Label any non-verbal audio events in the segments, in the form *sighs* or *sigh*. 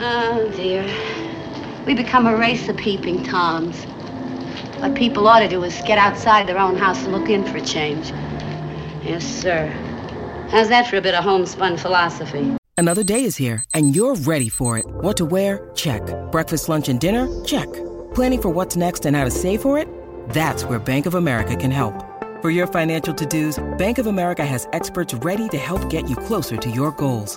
Oh, dear. We become a race of peeping Toms. What people ought to do is get outside their own house and look in for a change. Yes, sir. How's that for a bit of homespun philosophy? Another day is here, and you're ready for it. What to wear? Check. Breakfast, lunch, and dinner? Check. Planning for what's next and how to save for it? That's where Bank of America can help. For your financial to-dos, Bank of America has experts ready to help get you closer to your goals.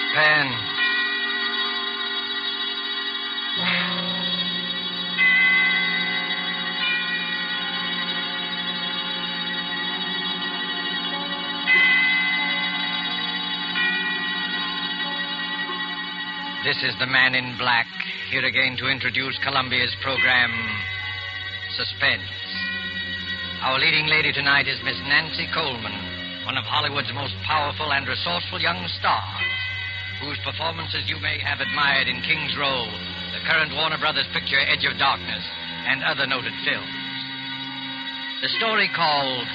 Suspense. This is the man in black, here again to introduce Columbia's program, Suspense. Our leading lady tonight is Miss Nancy Coleman, one of Hollywood's most powerful and resourceful young stars, whose performances you may have admired in King's Row, the current Warner Brothers picture Edge of Darkness, and other noted films. The story called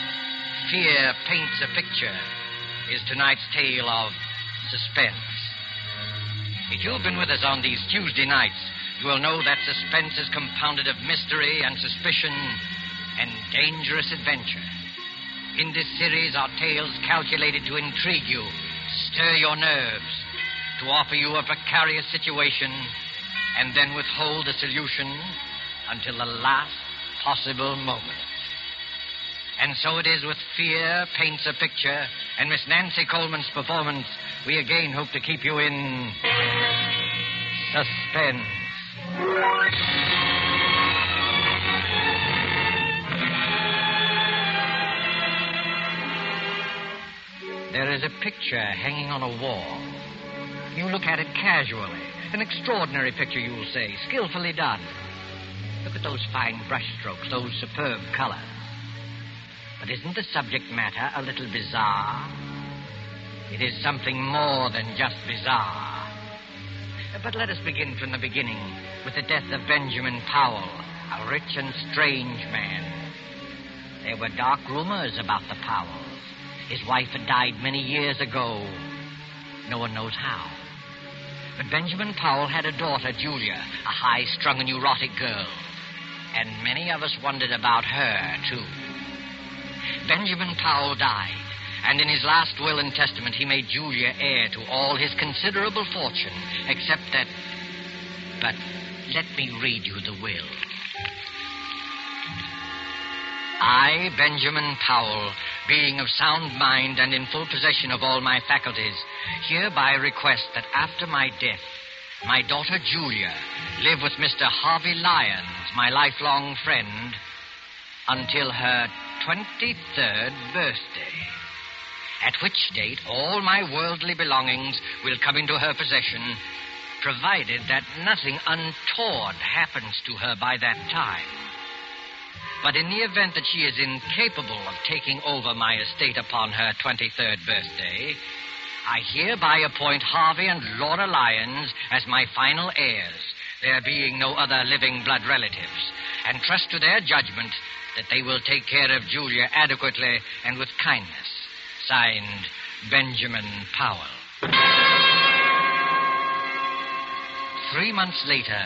Fear Paints a Picture is tonight's tale of suspense. If you've been with us on these Tuesday nights, you will know that suspense is compounded of mystery and suspicion and dangerous adventure. In this series are tales calculated to intrigue you, stir your nerves, to offer you a precarious situation, and then withhold the solution until the last possible moment. And so it is with Fear Paints a Picture and Miss Nancy Coleman's performance, we again hope to keep you in suspense. There is a picture hanging on a wall. You look at it casually. An extraordinary picture, you will say, skillfully done. Look at those fine brushstrokes, those superb colors. But isn't the subject matter a little bizarre? It is something more than just bizarre. But let us begin from the beginning with the death of Benjamin Powell, a rich and strange man. There were dark rumors about the Powells. His wife had died many years ago. No one knows how. But Benjamin Powell had a daughter, Julia, a high strung and neurotic girl. And many of us wondered about her, too. Benjamin Powell died, and in his last will and testament, he made Julia heir to all his considerable fortune, except that. But let me read you the will. I, Benjamin Powell, being of sound mind and in full possession of all my faculties, hereby request that after my death, my daughter Julia live with Mr. Harvey Lyons, my lifelong friend, until her 23rd birthday. At which date all my worldly belongings will come into her possession, provided that nothing untoward happens to her by that time. But in the event that she is incapable of taking over my estate upon her 23rd birthday, I hereby appoint Harvey and Laura Lyons as my final heirs, there being no other living blood relatives, and trust to their judgment that they will take care of Julia adequately and with kindness. Signed, Benjamin Powell. Three months later,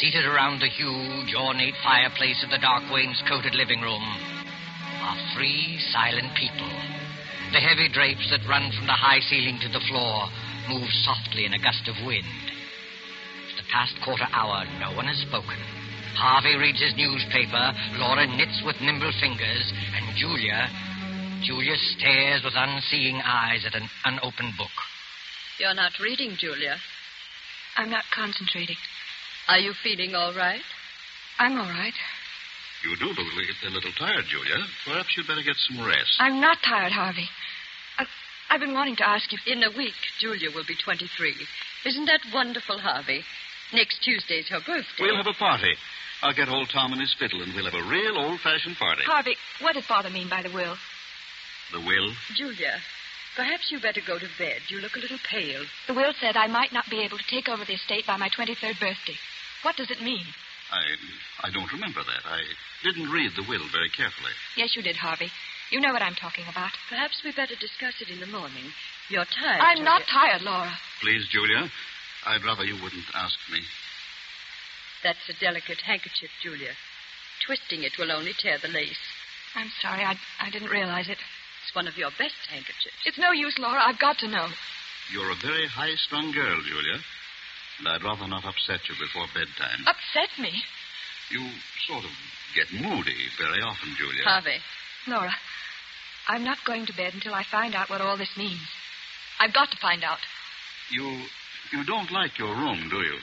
seated around the huge, ornate fireplace of the dark wainscoted living room, are three silent people. The heavy drapes that run from the high ceiling to the floor move softly in a gust of wind. For the past quarter hour, no one has spoken. Harvey reads his newspaper, Laura knits with nimble fingers, and Julia. Julia stares with unseeing eyes at an unopened book. You're not reading, Julia. I'm not concentrating. Are you feeling all right? I'm all right. You do look a little tired, Julia. Perhaps you'd better get some rest. I'm not tired, Harvey. I, I've been wanting to ask you. In a week, Julia will be 23. Isn't that wonderful, Harvey? Next Tuesday's her birthday. We'll have a party. I'll get old Tom and his fiddle, and we'll have a real old-fashioned party. Harvey, what did Father mean by the will? The will? Julia, perhaps you better go to bed. You look a little pale. The will said I might not be able to take over the estate by my 23rd birthday. What does it mean? I I don't remember that. I didn't read the will very carefully. Yes, you did, Harvey. You know what I'm talking about. Perhaps we better discuss it in the morning. You're tired. I'm Julia. not tired, Laura. Please, Julia, I'd rather you wouldn't ask me. That's a delicate handkerchief, Julia. Twisting it will only tear the lace. I'm sorry. I, I didn't realize it. It's one of your best handkerchiefs. It's no use, Laura. I've got to know. You're a very high-strung girl, Julia, and I'd rather not upset you before bedtime. Upset me. You sort of get moody very often, Julia. Harvey, Laura, I'm not going to bed until I find out what all this means. I've got to find out. You you don't like your room, do you?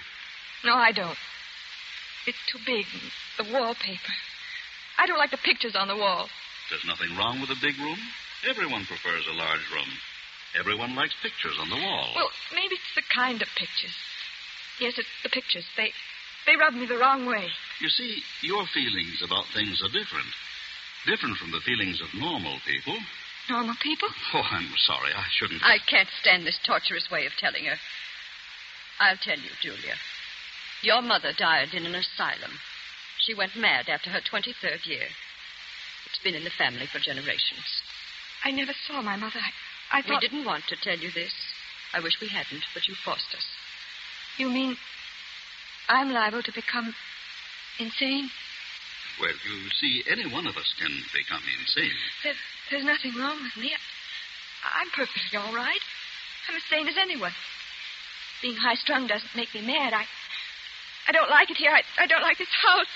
No, I don't. It's too big. The wallpaper. I don't like the pictures on the wall. There's nothing wrong with a big room. Everyone prefers a large room. Everyone likes pictures on the wall. Well, maybe it's the kind of pictures. Yes, it's the pictures. They they rub me the wrong way. You see, your feelings about things are different. Different from the feelings of normal people. Normal people? Oh, I'm sorry. I shouldn't. I can't stand this torturous way of telling her. I'll tell you, Julia. Your mother died in an asylum. She went mad after her 23rd year. It's been in the family for generations. I never saw my mother. I, I We didn't want to tell you this. I wish we hadn't, but you forced us. You mean I'm liable to become insane? Well, you see, any one of us can become insane. There, there's nothing wrong with me. I, I'm perfectly all right. I'm as sane as anyone. Being high strung doesn't make me mad. I I don't like it here. I, I don't like this house.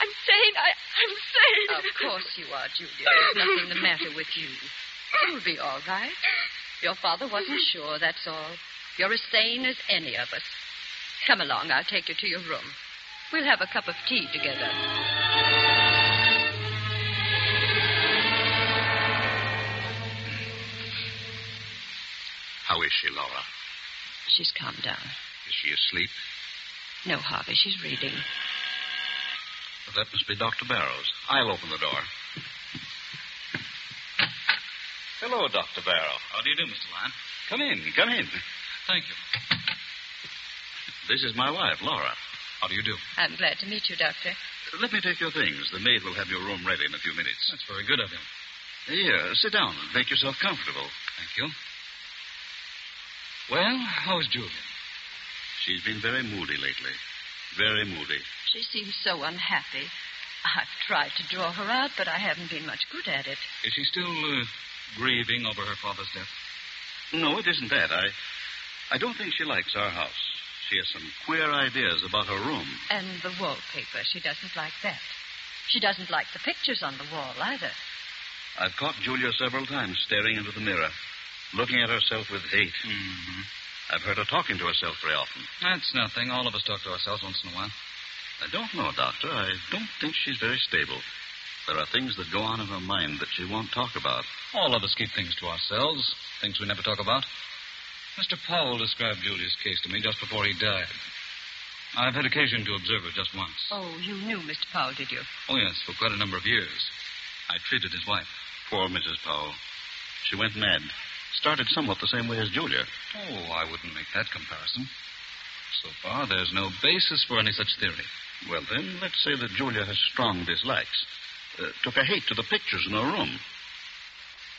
I'm sane. I, I'm sane. Of course you are, Julia. There's nothing the matter with you. You'll be all right. Your father wasn't sure, that's all. You're as sane as any of us. Come along, I'll take you to your room. We'll have a cup of tea together. How is she, Laura? She's calmed down. Is she asleep? No, Harvey, she's reading. That must be Dr. Barrows. I'll open the door. Hello, Dr. Barrow. How do you do, Mr. Lyon? Come in, come in. Thank you. This is my wife, Laura. How do you do? I'm glad to meet you, Doctor. Let me take your things. The maid will have your room ready in a few minutes. That's very good of him. Here, sit down and make yourself comfortable. Thank you. Well, how's Julia? She's been very moody lately. Very moody. She seems so unhappy. I've tried to draw her out, but I haven't been much good at it. Is she still uh, grieving over her father's death? No, it isn't that. I, I don't think she likes our house. She has some queer ideas about her room. And the wallpaper, she doesn't like that. She doesn't like the pictures on the wall either. I've caught Julia several times staring into the mirror, looking at herself with hate. Mm-hmm. I've heard her talking to herself very often. That's nothing. All of us talk to ourselves once in a while. I don't know, Doctor. I don't think she's very stable. There are things that go on in her mind that she won't talk about. All of us keep things to ourselves, things we never talk about. Mr. Powell described Julia's case to me just before he died. I've had occasion to observe her just once. Oh, you knew Mr. Powell, did you? Oh, yes, for quite a number of years. I treated his wife. Poor Mrs. Powell. She went mad. Started somewhat the same way as Julia. Oh, I wouldn't make that comparison. So far, there's no basis for any such theory. Well, then, let's say that Julia has strong dislikes. Uh, took a hate to the pictures in her room.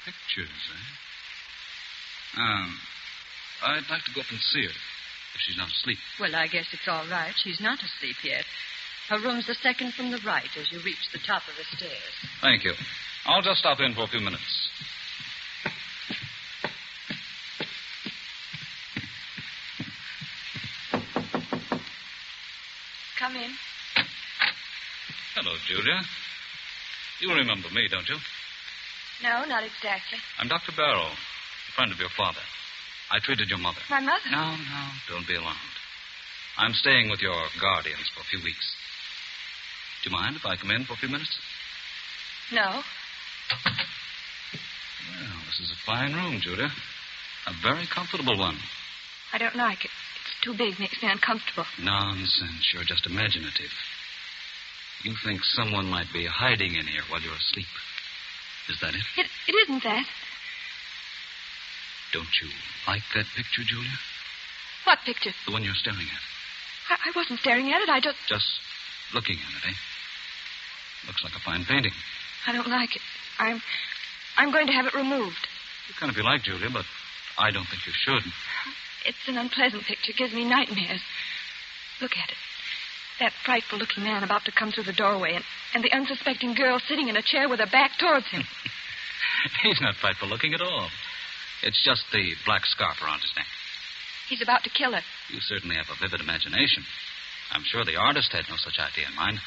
Pictures, eh? Um, I'd like to go up and see her if she's not asleep. Well, I guess it's all right. She's not asleep yet. Her room's the second from the right as you reach the top of the stairs. Thank you. I'll just stop in for a few minutes. Come in. Hello, Julia. You remember me, don't you? No, not exactly. I'm Dr. Barrow, a friend of your father. I treated your mother. My mother. No, no, don't be alarmed. I'm staying with your guardians for a few weeks. Do you mind if I come in for a few minutes? No. Well, this is a fine room, Julia. A very comfortable one. I don't like it. It's too big makes me uncomfortable. Nonsense. You're just imaginative. You think someone might be hiding in here while you're asleep. Is that it? It, it isn't that. Don't you like that picture, Julia? What picture? The one you're staring at. I, I wasn't staring at it. I just. Just looking at it, eh? Looks like a fine painting. I don't like it. I'm. I'm going to have it removed. You can if you like, Julia, but I don't think you should. It's an unpleasant picture. It gives me nightmares. Look at it. That frightful looking man about to come through the doorway, and, and the unsuspecting girl sitting in a chair with her back towards him. *laughs* He's not frightful looking at all. It's just the black scarf around his neck. He's about to kill her. You certainly have a vivid imagination. I'm sure the artist had no such idea in mind.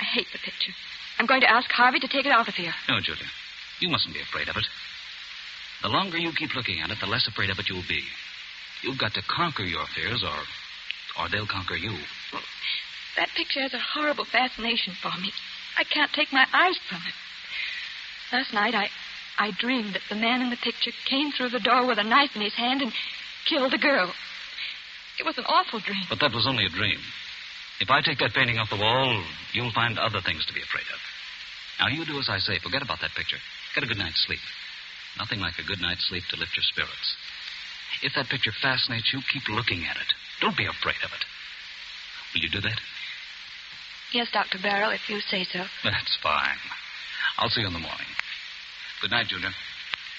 I hate the picture. I'm going to ask Harvey to take it out of here. No, Julia. You mustn't be afraid of it. The longer you keep looking at it, the less afraid of it you'll be. You've got to conquer your fears, or, or they'll conquer you. Well, That picture has a horrible fascination for me. I can't take my eyes from it. Last night, I, I dreamed that the man in the picture came through the door with a knife in his hand and killed a girl. It was an awful dream. But that was only a dream. If I take that painting off the wall, you'll find other things to be afraid of. Now, you do as I say. Forget about that picture. Get a good night's sleep. Nothing like a good night's sleep to lift your spirits. If that picture fascinates you, keep looking at it. Don't be afraid of it. Will you do that? Yes, Dr. Barrow, if you say so. That's fine. I'll see you in the morning. Good night, Julia.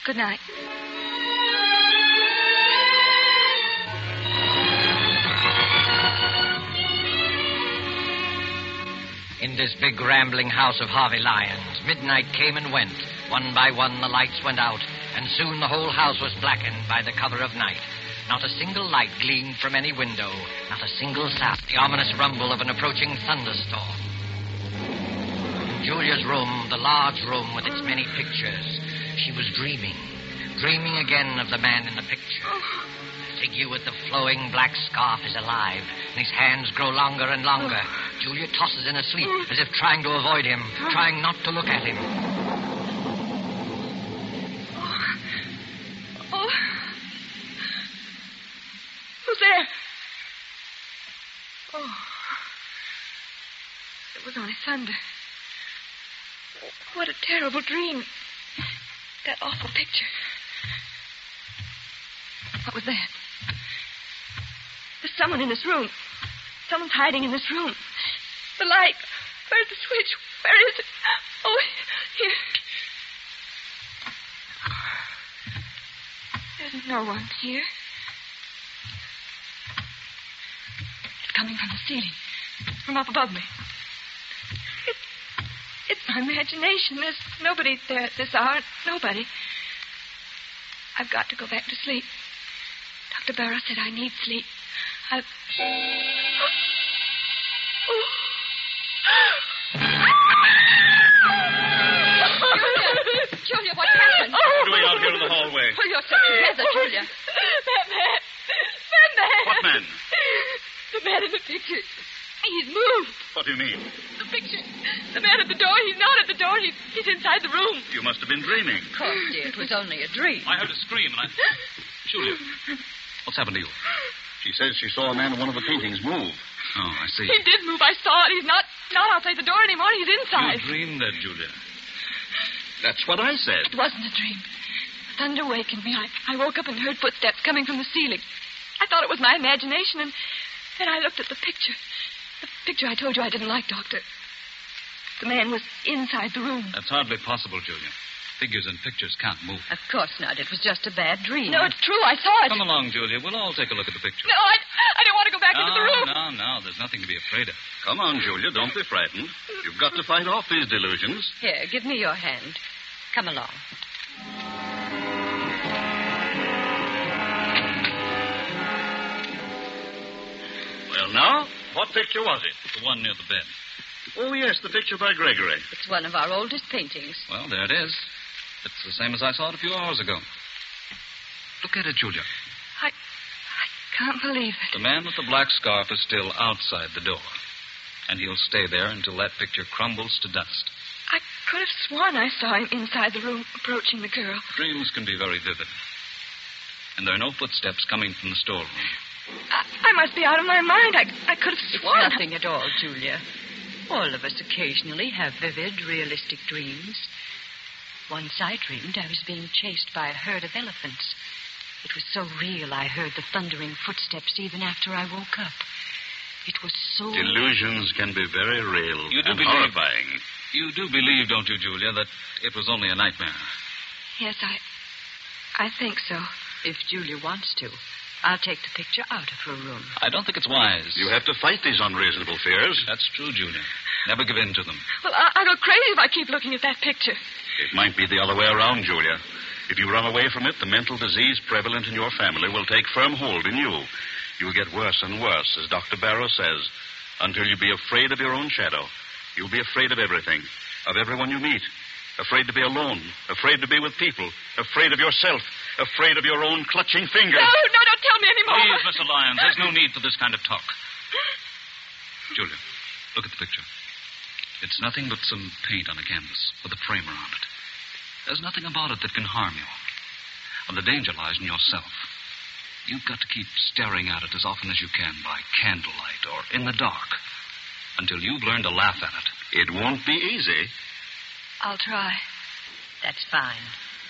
Good night. In this big rambling house of Harvey Lyons, midnight came and went. One by one, the lights went out, and soon the whole house was blackened by the cover of night. Not a single light gleamed from any window, not a single sound. The ominous rumble of an approaching thunderstorm. Julia's room, the large room with its many pictures, she was dreaming, dreaming again of the man in the picture. The figure with the flowing black scarf is alive, and his hands grow longer and longer. Julia tosses in her sleep, as if trying to avoid him, trying not to look at him. Oh. oh. Who's there? Oh. It was only thunder. What a terrible dream. That awful picture. What was that? There's someone in this room. Someone's hiding in this room. The light. Where's the switch? Where is it? Oh, here. There's no one here. It's coming from the ceiling, from up above me. It's, it's my imagination. There's nobody there at this hour. Nobody. I've got to go back to sleep. Dr. Barrow said I need sleep. I'll. Oh. Julia! Julia, what happened? What are you doing out here in the hallway? Pull yourself together, Julia. That man. That man. What man? The man in the picture. He's moved. What do you mean? The picture. The man at the door. He's not at the door. He's, he's inside the room. You must have been dreaming. Of course, dear. It was only a dream. I heard a scream, and I. Julia, what's happened to you? She says she saw a man in one of the paintings move. Oh, I see. He did move. I saw it. He's not not outside the door anymore. He's inside. You dreamed that, Julia. That's what I said. It wasn't a dream. Thunder wakened me. I, I woke up and heard footsteps coming from the ceiling. I thought it was my imagination, and then I looked at the picture. The picture I told you I didn't like, Doctor. The man was inside the room. That's hardly possible, Julia. Figures and pictures can't move. Of course not. It was just a bad dream. No, it's true. I saw it. Come along, Julia. We'll all take a look at the picture. No, I, I don't want to go back no, into the room. no, no. There's nothing to be afraid of. Come on, Julia. Don't be frightened. You've got to fight off these delusions. Here, give me your hand. Come along. Well, now, what picture was it? The one near the bed. Oh, yes, the picture by Gregory. It's one of our oldest paintings. Well, there it is. It's the same as I saw it a few hours ago. Look at it, Julia. I, I can't believe it. The man with the black scarf is still outside the door. And he'll stay there until that picture crumbles to dust. I could have sworn I saw him inside the room approaching the girl. Dreams can be very vivid. And there are no footsteps coming from the storeroom. I, I must be out of my mind. I, I could have It's sworn. nothing at all, Julia. All of us occasionally have vivid, realistic dreams. Once I dreamed I was being chased by a herd of elephants. It was so real I heard the thundering footsteps even after I woke up. It was so. Delusions can be very real You do and believe- horrifying. You do believe, don't you, Julia, that it was only a nightmare? Yes, I. I think so. If Julia wants to, I'll take the picture out of her room. I don't think it's wise. You have to fight these unreasonable fears. That's true, Julia. Never give in to them. Well, I, I go crazy if I keep looking at that picture. It might be the other way around, Julia. If you run away from it, the mental disease prevalent in your family will take firm hold in you. You'll get worse and worse, as Dr. Barrow says, until you be afraid of your own shadow. You'll be afraid of everything, of everyone you meet. Afraid to be alone, afraid to be with people, afraid of yourself, afraid of your own clutching fingers. No, no, don't tell me anymore. Please, Mr. Lyons, there's no need for this kind of talk. Julia, look at the picture. It's nothing but some paint on a canvas with a frame around it. There's nothing about it that can harm you. And the danger lies in yourself. You've got to keep staring at it as often as you can by candlelight or in the dark until you've learned to laugh at it. It won't be easy. I'll try. That's fine.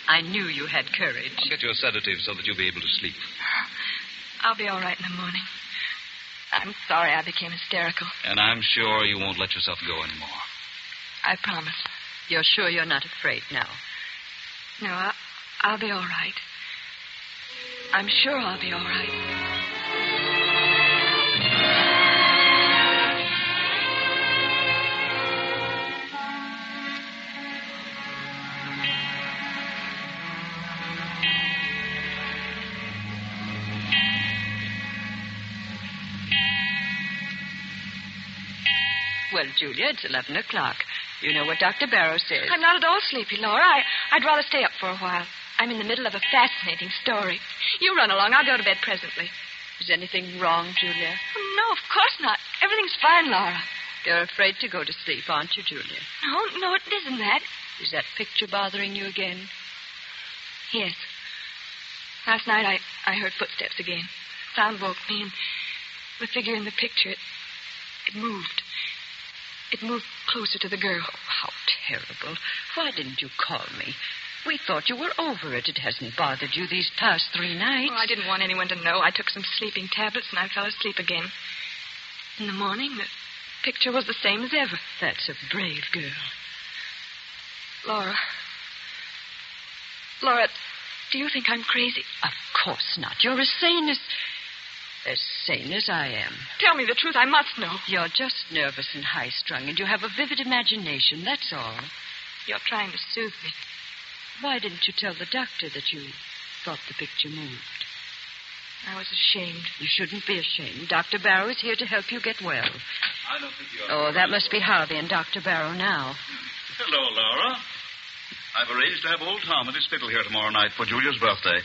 I knew you had courage. Get you a sedative so that you'll be able to sleep. Ah, I'll be all right in the morning. I'm sorry I became hysterical. And I'm sure you won't let yourself go anymore. I promise. You're sure you're not afraid now? No, I'll, I'll be all right. I'm sure I'll be all right. Well, Julia, it's 11 o'clock. You know what Dr. Barrow says. I'm not at all sleepy, Laura. I, I'd rather stay up for a while. I'm in the middle of a fascinating story. You run along. I'll go to bed presently. Is anything wrong, Julia? Oh, no, of course not. Everything's fine, Laura. You're afraid to go to sleep, aren't you, Julia? No, no, it isn't that. Is that picture bothering you again? Yes. Last night I, I heard footsteps again. Sound woke me, and the figure in the picture, it, it moved. It moved closer to the girl. Oh, how terrible. Why didn't you call me? We thought you were over it. It hasn't bothered you these past three nights. Oh, I didn't want anyone to know. I took some sleeping tablets and I fell asleep again. In the morning, the picture was the same as ever. That's a brave girl. Laura. Laura, do you think I'm crazy? Of course not. You're as sane as. As sane as I am. Tell me the truth. I must know. You're just nervous and high strung, and you have a vivid imagination, that's all. You're trying to soothe me. Why didn't you tell the doctor that you thought the picture moved? I was ashamed. You shouldn't be ashamed. Dr. Barrow is here to help you get well. I don't think you're. Oh, that must be Harvey and Dr. Barrow now. Hello, Laura. I've arranged to have old Tom at his fiddle here tomorrow night for Julia's birthday,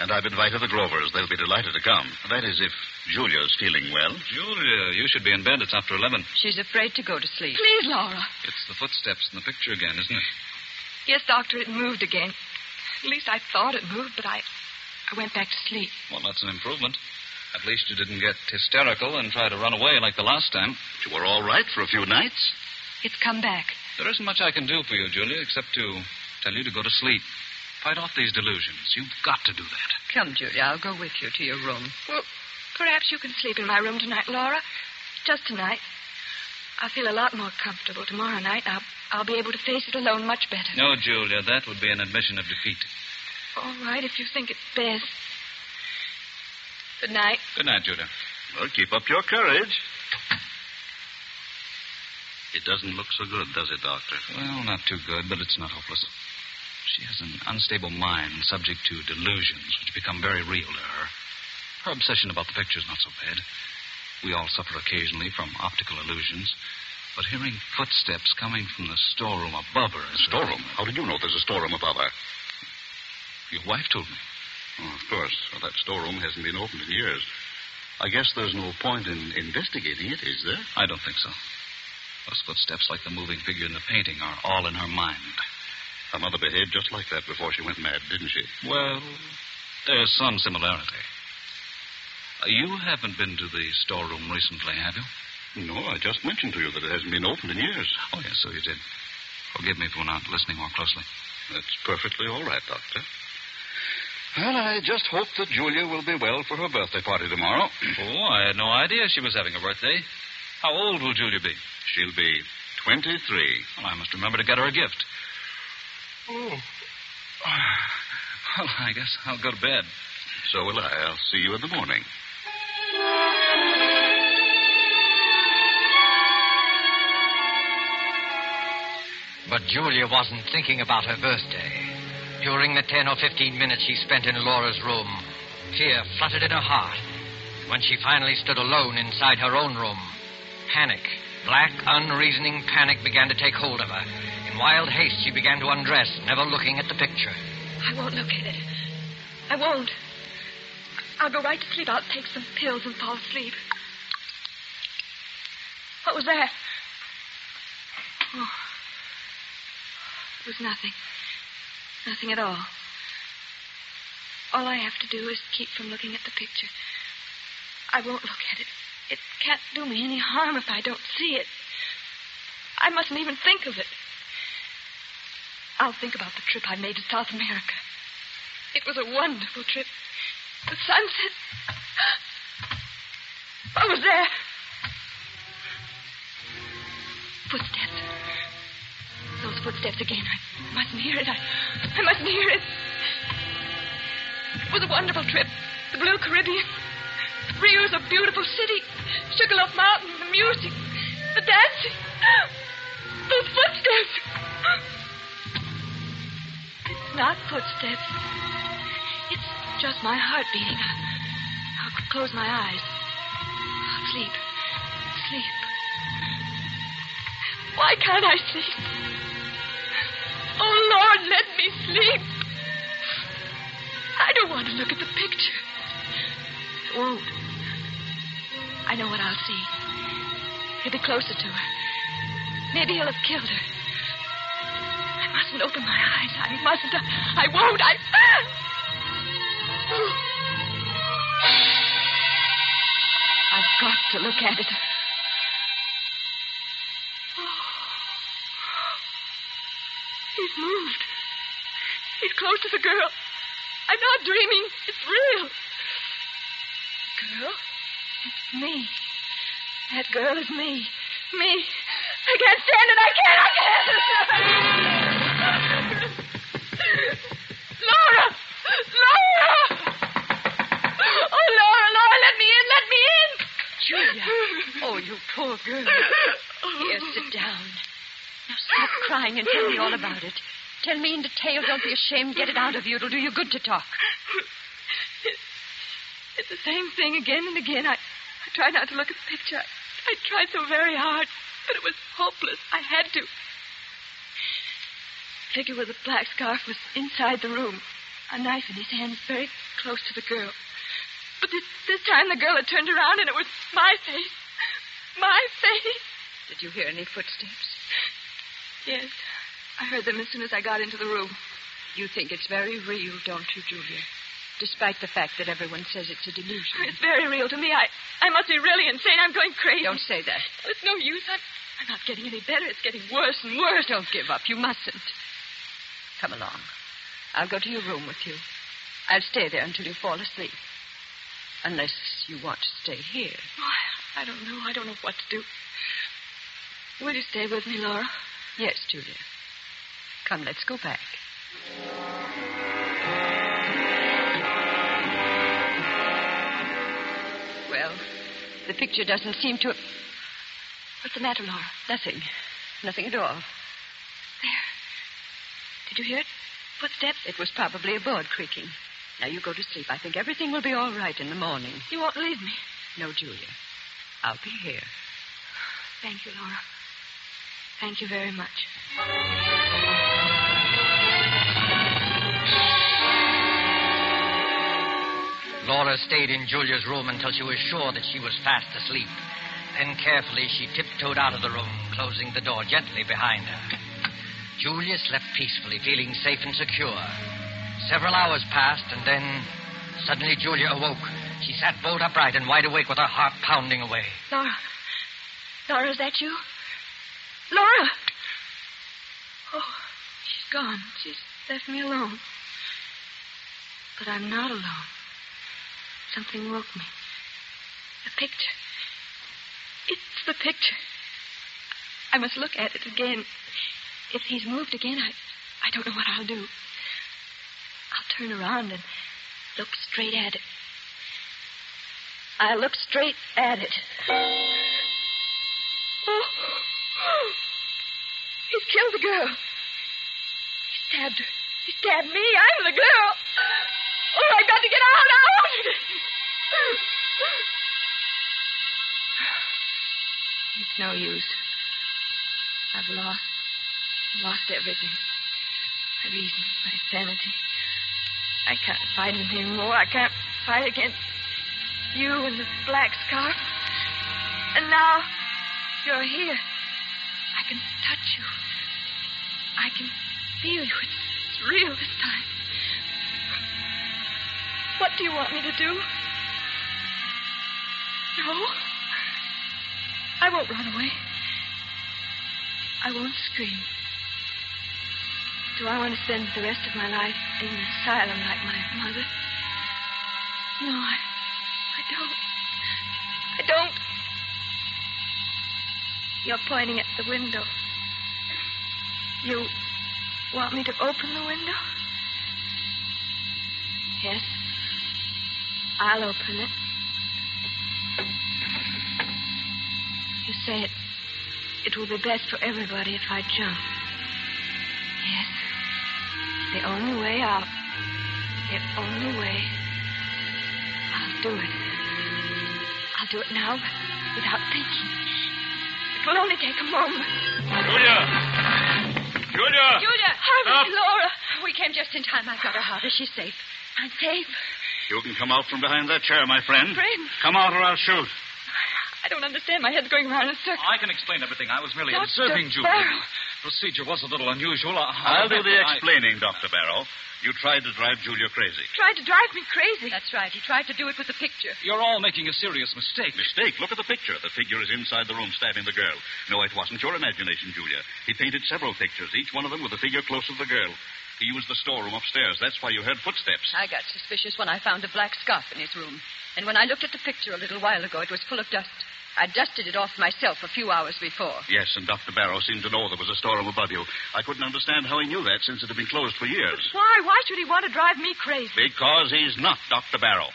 and I've invited the Grovers. They'll be delighted to come. That is, if Julia's feeling well. Julia, you should be in bed. It's after 11. She's afraid to go to sleep. Please, Laura. It's the footsteps in the picture again, isn't it? Yes, Doctor, it moved again. At least I thought it moved, but I, I went back to sleep. Well, that's an improvement. At least you didn't get hysterical and try to run away like the last time. You were all right for a few nights. It's come back. There isn't much I can do for you, Julia, except to tell you to go to sleep. Fight off these delusions. You've got to do that. Come, Julia, I'll go with you to your room. Well, perhaps you can sleep in my room tonight, Laura. Just tonight. I'll feel a lot more comfortable tomorrow night. I'll, I'll be able to face it alone much better. No, Julia, that would be an admission of defeat. All right, if you think it's best. Good night. Good night, Julia. Well, keep up your courage. It doesn't look so good, does it, Doctor? Well, not too good, but it's not hopeless. She has an unstable mind, subject to delusions, which become very real to her. Her obsession about the picture's not so bad. We all suffer occasionally from optical illusions. But hearing footsteps coming from the storeroom above her. is- Storeroom? How did you know there's a storeroom above her? Your wife told me. Oh, of course. Well, that storeroom hasn't been opened in years. I guess there's no point in investigating it, is there? I don't think so. Those footsteps, like the moving figure in the painting, are all in her mind. Her mother behaved just like that before she went mad, didn't she? Well, there's some similarity. Uh, you haven't been to the storeroom recently, have you? No, I just mentioned to you that it hasn't been opened in years. Oh, yes, so you did. Forgive me for not listening more closely. That's perfectly all right, Doctor. Well, I just hope that Julia will be well for her birthday party tomorrow. *clears throat* Oh, I had no idea she was having a birthday. How old will Julia be? She'll be 23. Well, I must remember to get her a gift. Oh. *sighs* Well, I guess I'll go to bed. So will I. I'll see you in the morning. But Julia wasn't thinking about her birthday. During the 10 or 15 minutes she spent in Laura's room, fear fluttered in her heart. When she finally stood alone inside her own room, panic, black, unreasoning panic began to take hold of her. In wild haste, she began to undress, never looking at the picture. I won't look at it. I won't. I'll go right to sleep. I'll take some pills and fall asleep. What was that? Oh. It was nothing. Nothing at all. All I have to do is keep from looking at the picture. I won't look at it. It can't do me any harm if I don't see it. I mustn't even think of it. I'll think about the trip I made to South America. It was a wonderful trip. The sunset. I was there? Footsteps. Those footsteps again. I mustn't hear it. I, I mustn't hear it. It was a wonderful trip. The Blue Caribbean. Rio's a beautiful city. Sugarloaf Mountain, the music, the dancing. Those footsteps. Not footsteps. It's just my heart beating. I'll close my eyes. I'll sleep. Sleep. Why can't I sleep? Oh, Lord, let me sleep. I don't want to look at the picture. I won't. I know what I'll see. He'll be closer to her. Maybe he'll have killed her. Mustn't open my eyes. I mustn't. I, I won't. I. I've got to look at it. He's moved. He's close to the girl. I'm not dreaming. It's real. Girl? It's me. That girl is me. Me. I can't stand it. I can't. I can't. Oh, you poor girl. Here, sit down. Now stop crying and tell me all about it. Tell me in detail. Don't be ashamed. Get it out of you. It'll do you good to talk. It's the same thing again and again. I, I tried not to look at the picture. I, I tried so very hard, but it was hopeless. I had to. The figure with the black scarf was inside the room, a knife in his hand, very close to the girl. But this, this time the girl had turned around and it was my face. My face. Did you hear any footsteps? Yes. I heard them as soon as I got into the room. You think it's very real, don't you, Julia? Despite the fact that everyone says it's a delusion. It's very real to me. I, I must be really insane. I'm going crazy. Don't say that. Oh, it's no use. I'm, I'm not getting any better. It's getting worse and worse. Don't give up. You mustn't. Come along. I'll go to your room with you. I'll stay there until you fall asleep. Unless you want to stay here. Oh, I, don't know. I don't know what to do. Will you stay with me, Laura? Yes, Julia. Come, let's go back. Well, the picture doesn't seem to. What's the matter, Laura? Nothing. Nothing at all. There. Did you hear it? Footsteps? It was probably a board creaking. Now you go to sleep. I think everything will be all right in the morning. You won't leave me. No, Julia. I'll be here. Thank you, Laura. Thank you very much. Laura stayed in Julia's room until she was sure that she was fast asleep. Then carefully she tiptoed out of the room, closing the door gently behind her. Julia slept peacefully, feeling safe and secure. Several hours passed, and then suddenly Julia awoke. She sat bolt upright and wide awake with her heart pounding away. Laura. Laura, is that you? Laura! Oh, she's gone. She's left me alone. But I'm not alone. Something woke me. The picture. It's the picture. I must look at it again. If he's moved again, I, I don't know what I'll do. I'll turn around and look straight at it. I'll look straight at it. Oh. He's killed the girl. He stabbed her. He stabbed me. I'm the girl. Oh, I've got to get out. Out! It's no use. I've lost. Lost everything. My reason, my sanity. I can't fight anymore. I can't fight against you and the black scarf. And now you're here. I can touch you. I can feel you. It's, it's real this time. What do you want me to do? No. I won't run away. I won't scream. Do I want to spend the rest of my life in an asylum like my mother? No, I, I don't. You're pointing at the window. You want me to open the window? Yes. I'll open it. You say it. It will be best for everybody if I jump. Yes. The only way out. The only way. I'll do it. I'll do it now without thinking. It will only take a moment. Julia! Julia! Julia! Harvey, Laura. We came just in time. I've got her. Harvey. She's safe. I'm safe. You can come out from behind that chair, my friend. Friend. Come out or I'll shoot. I don't understand. My head's going around in a circle. I can explain everything. I was merely Dr. observing Julia. Barrow. The procedure was a little unusual. I- I'll do the I- explaining, Dr. Barrow. You tried to drive Julia crazy. Tried to drive me crazy. That's right. He tried to do it with the picture. You're all making a serious mistake. Mistake. Look at the picture. The figure is inside the room stabbing the girl. No, it wasn't your imagination, Julia. He painted several pictures, each one of them with a figure close to the girl. He used the storeroom upstairs. That's why you heard footsteps. I got suspicious when I found a black scarf in his room. And when I looked at the picture a little while ago, it was full of dust. I dusted it off myself a few hours before. Yes, and Dr. Barrow seemed to know there was a storeroom above you. I couldn't understand how he knew that since it had been closed for years. Why? Why should he want to drive me crazy? Because he's not Dr. Barrow.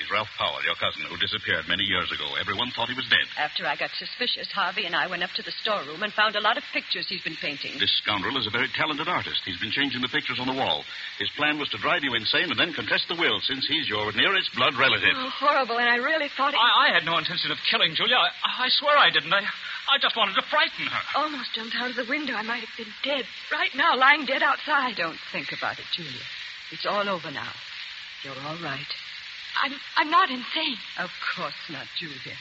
He's Ralph Powell, your cousin, who disappeared many years ago. Everyone thought he was dead. After I got suspicious, Harvey and I went up to the storeroom and found a lot of pictures he's been painting. This scoundrel is a very talented artist. He's been changing the pictures on the wall. His plan was to drive you insane and then contest the will, since he's your nearest blood relative. Oh, horrible. And I really thought it. I, I had no intention of killing Julia. I, I swear I didn't. I, I just wanted to frighten her. Almost jumped out of the window. I might have been dead. Right now, lying dead outside. Don't think about it, Julia. It's all over now. You're all right. I'm, I'm not insane. Of course not, Julia.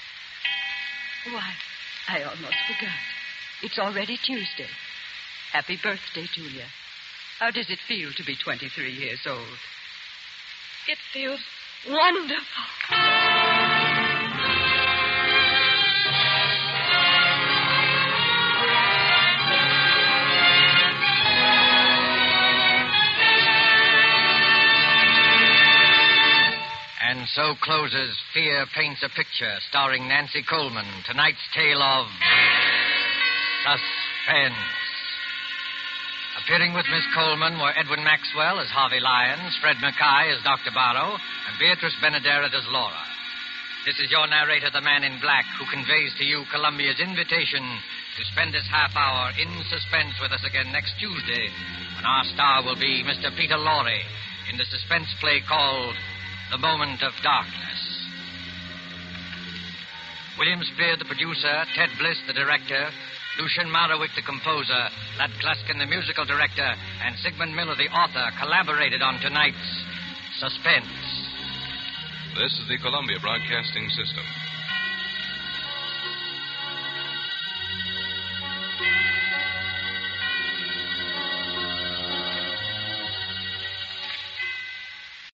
Why, I almost forgot. It's already Tuesday. Happy birthday, Julia. How does it feel to be 23 years old? It feels wonderful. And so closes Fear Paints a Picture, starring Nancy Coleman. Tonight's tale of suspense. Appearing with Miss Coleman were Edwin Maxwell as Harvey Lyons, Fred MacKaye as Dr. Barrow, and Beatrice Benaderet as Laura. This is your narrator, the man in black, who conveys to you Columbia's invitation to spend this half hour in suspense with us again next Tuesday, when our star will be Mr. Peter Lorre in the suspense play called The Moment of Darkness. William Spier, the producer, Ted Bliss, the director, Lucien Moraweck, the composer, Lud Gluskin, the musical director, and Sigmund Miller, the author, collaborated on tonight's Suspense. This is the Columbia Broadcasting System.